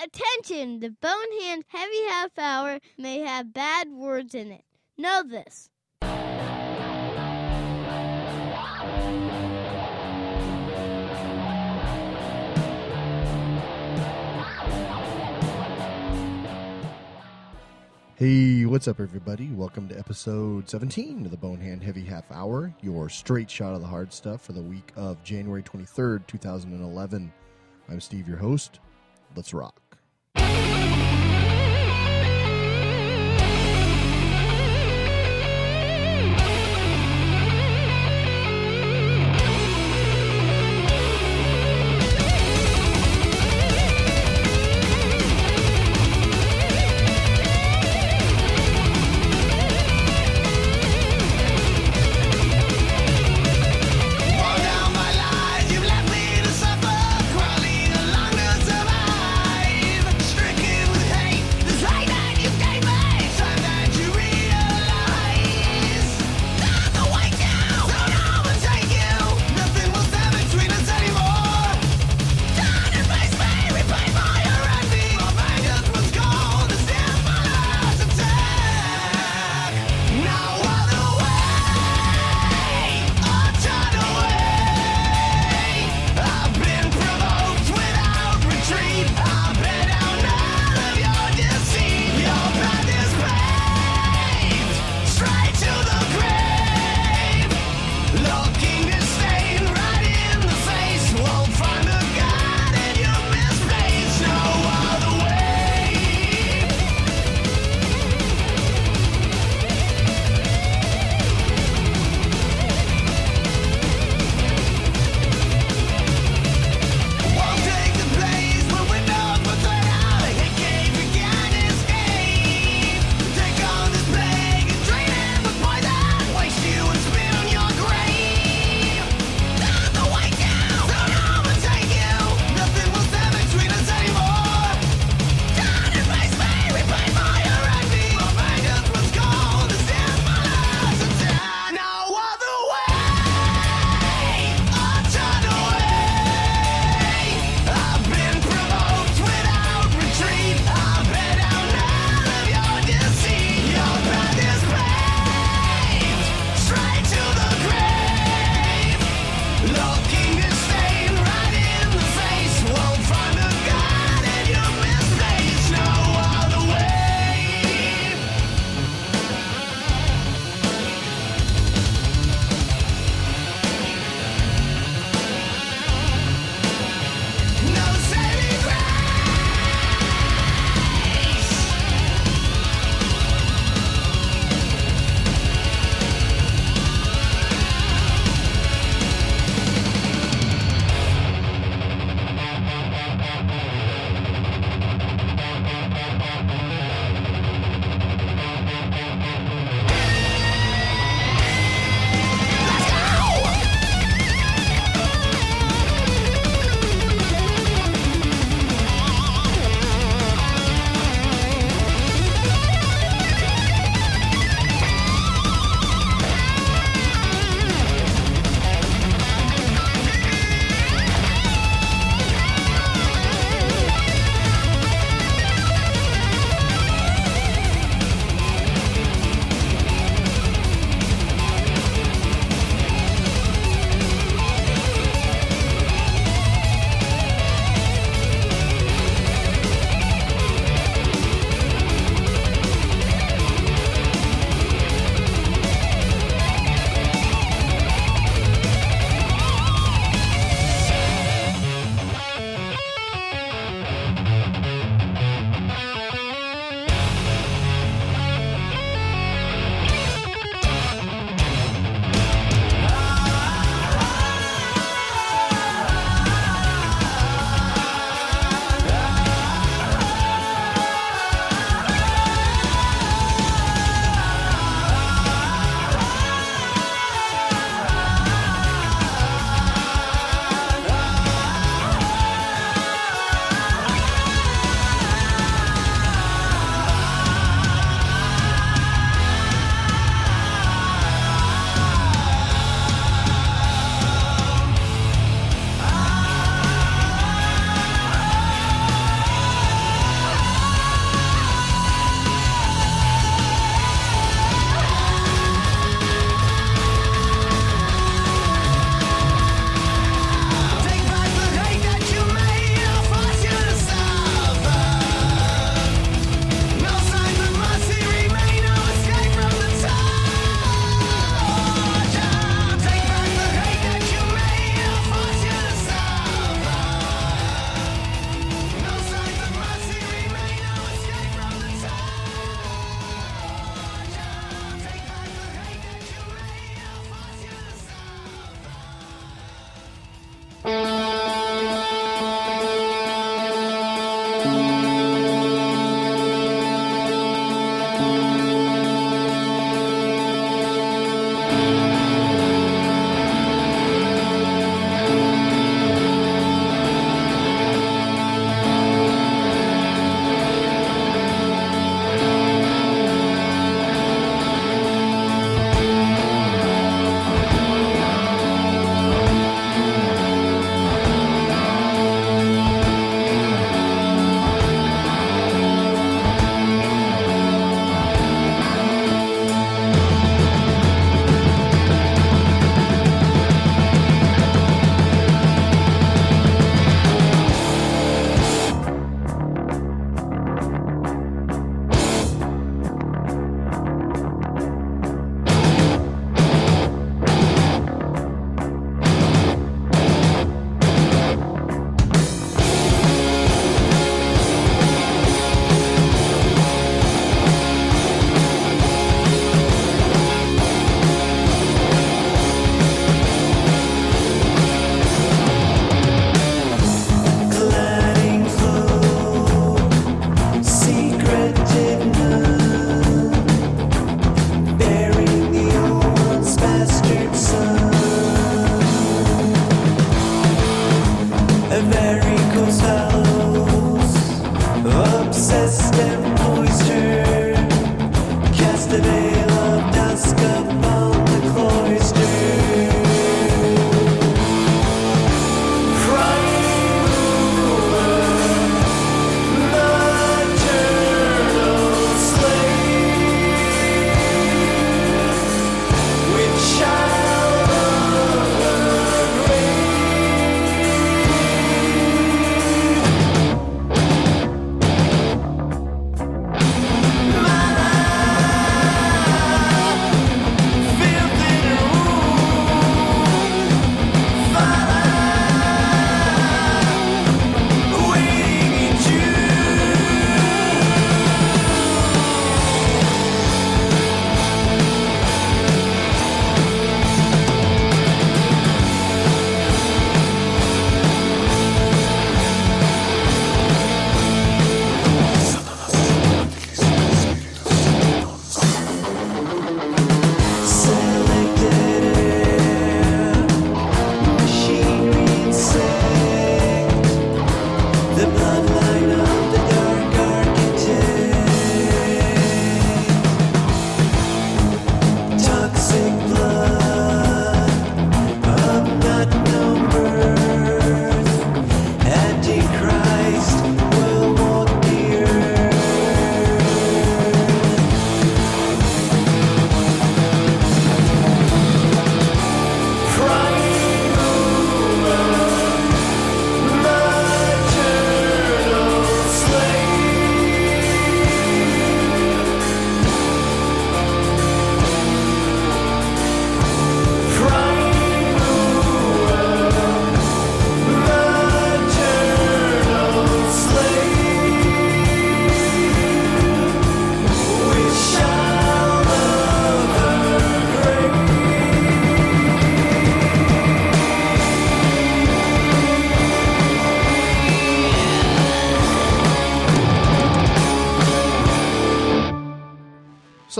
Attention! The Bonehand Heavy Half Hour may have bad words in it. Know this. Hey, what's up, everybody? Welcome to episode 17 of the Bonehand Heavy Half Hour, your straight shot of the hard stuff for the week of January 23rd, 2011. I'm Steve, your host. Let's rock. All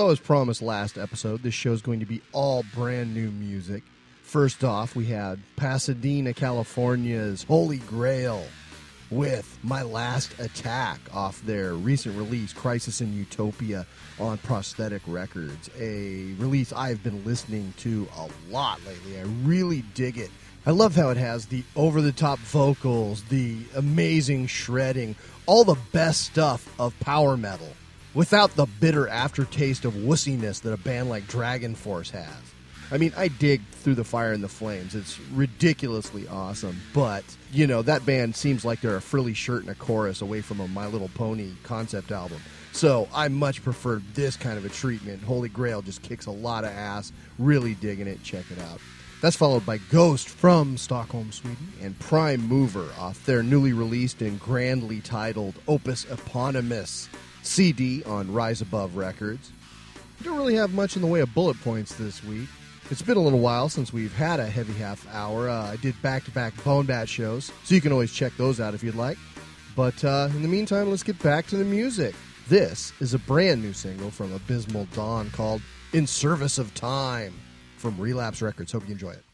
As promised last episode, this show is going to be all brand new music. First off, we had Pasadena, California's Holy Grail with My Last Attack off their recent release, Crisis in Utopia, on Prosthetic Records. A release I've been listening to a lot lately. I really dig it. I love how it has the over the top vocals, the amazing shredding, all the best stuff of power metal without the bitter aftertaste of wussiness that a band like Dragon Force has. I mean, I dig Through the Fire and the Flames. It's ridiculously awesome. But, you know, that band seems like they're a frilly shirt and a chorus away from a My Little Pony concept album. So I much prefer this kind of a treatment. Holy Grail just kicks a lot of ass. Really digging it. Check it out. That's followed by Ghost from Stockholm, Sweden, and Prime Mover off their newly released and grandly titled Opus Eponymous CD on Rise Above Records. We don't really have much in the way of bullet points this week. It's been a little while since we've had a heavy half hour. Uh, I did back to back Bone Bat shows, so you can always check those out if you'd like. But uh, in the meantime, let's get back to the music. This is a brand new single from Abysmal Dawn called In Service of Time from Relapse Records. Hope you enjoy it.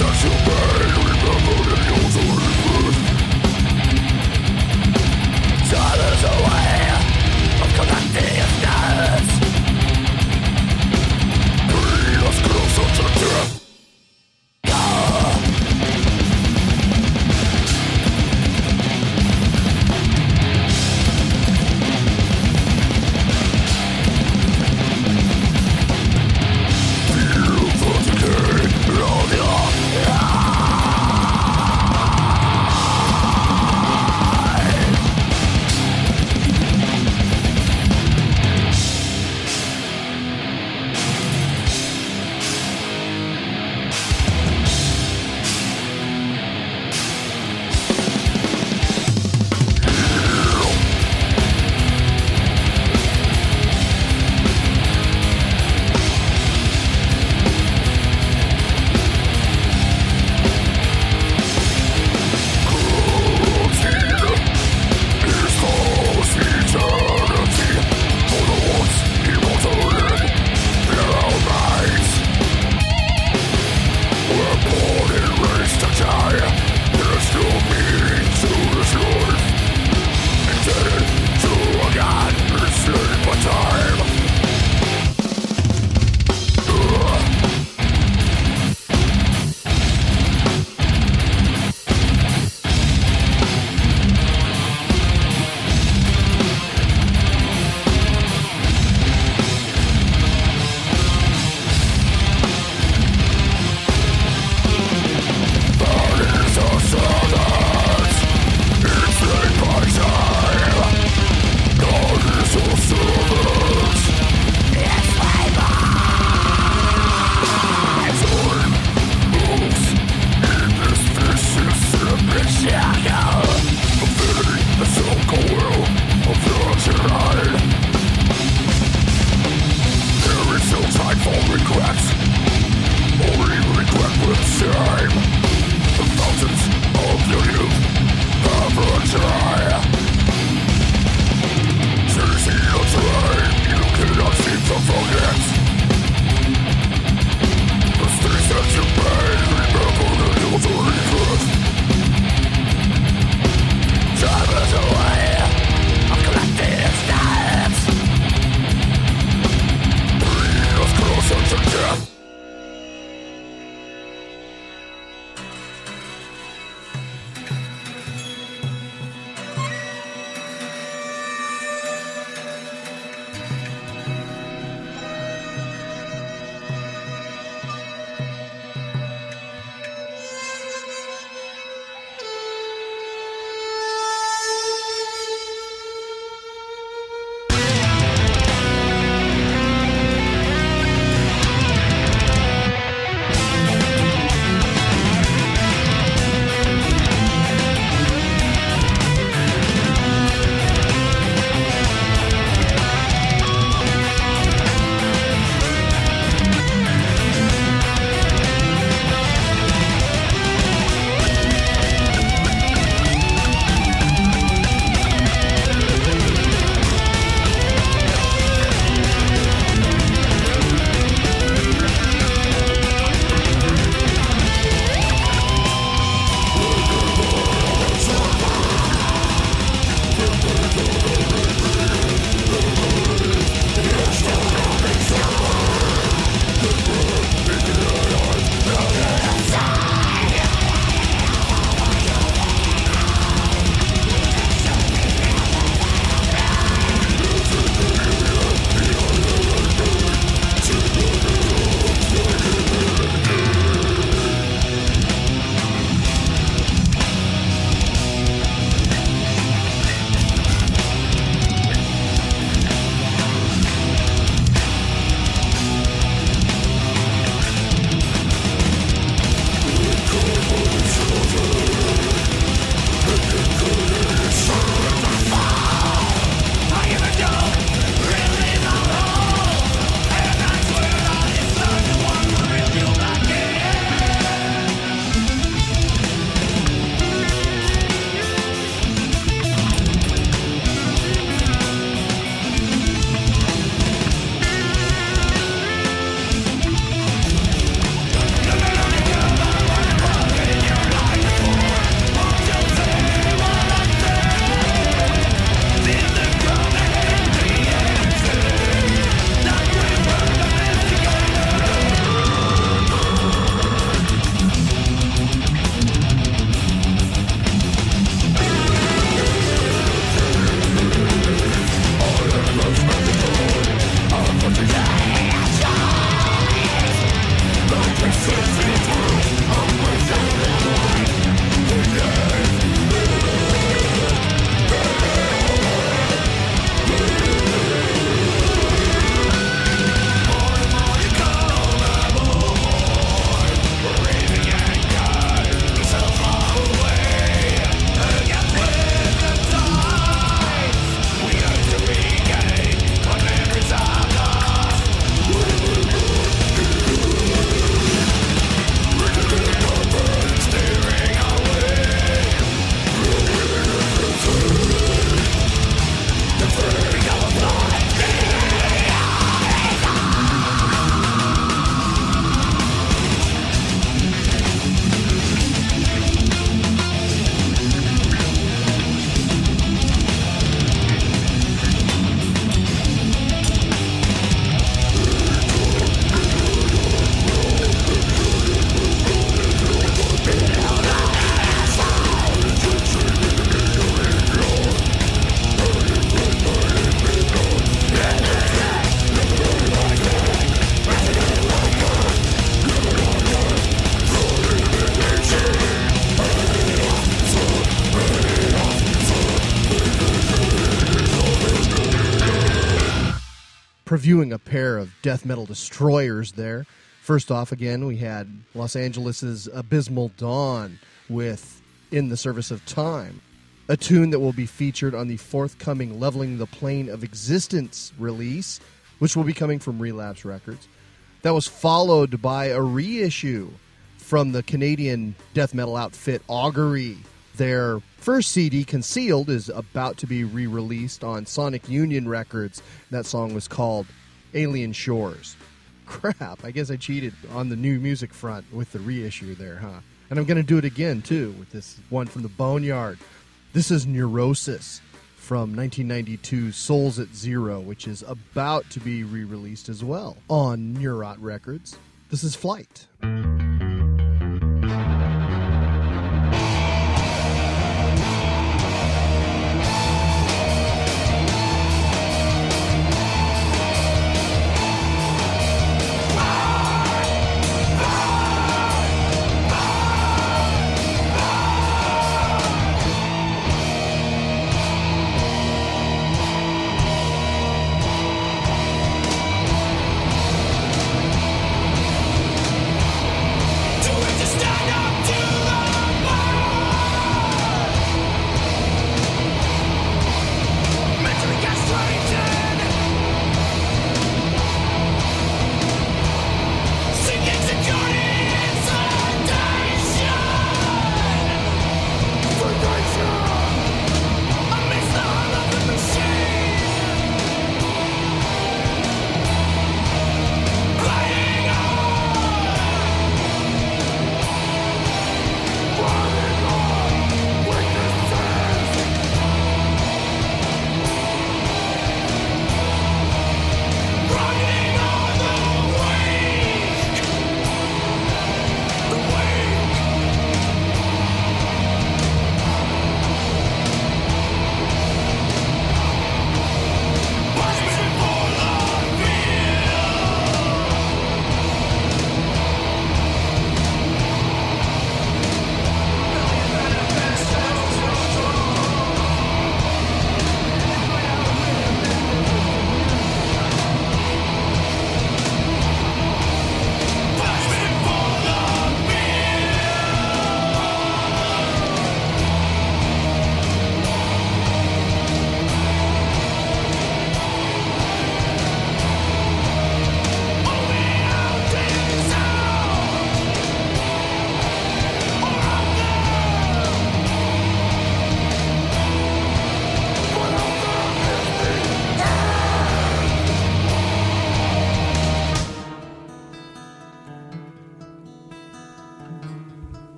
Such a man previewing a pair of death metal destroyers there. First off, again, we had Los Angeles' Abysmal Dawn with In the Service of Time, a tune that will be featured on the forthcoming Leveling the Plane of Existence release, which will be coming from Relapse Records. That was followed by a reissue from the Canadian death metal outfit Augury. Their first CD, Concealed, is about to be re released on Sonic Unyon Records. That song was called Alien Shores. Crap, I guess I cheated on the new music front with the reissue there, huh? And I'm going to do it again, too, with this one from the Boneyard. This is Neurosis from 1992 Souls at Zero, which is about to be re released as well on Neurot Records. This is Flight.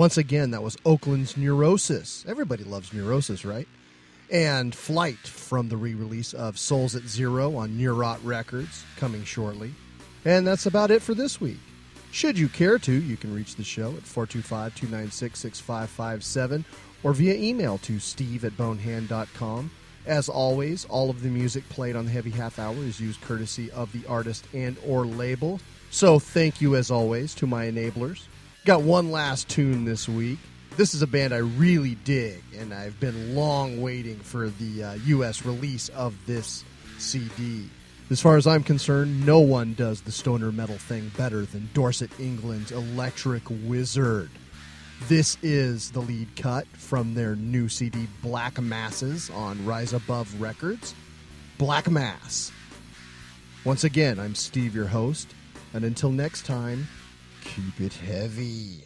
Once again, that was Oakland's Neurosis. Everybody loves Neurosis, right? and Flight from the re release of Souls at Zero on Neurot Records, coming shortly. And that's about it for this week. Should you care to, you can reach the show at 425 296 6557 or via email to steve at bonehand.com. As always, all of the music played on the Heavy Half Hour is used courtesy of the artist and or label. So thank you as always to my enablers. Got one last tune this week. This is a band I really dig, and I've been long waiting for the uh, U.S. release of this CD. As far as I'm concerned, no one does the stoner metal thing better than Dorset, England's Electric Wizard. This is the lead cut from their new CD, Black Masses, on Rise Above Records. Black Mass. Once again, I'm Steve, your host, and until next time, Keep it heavy.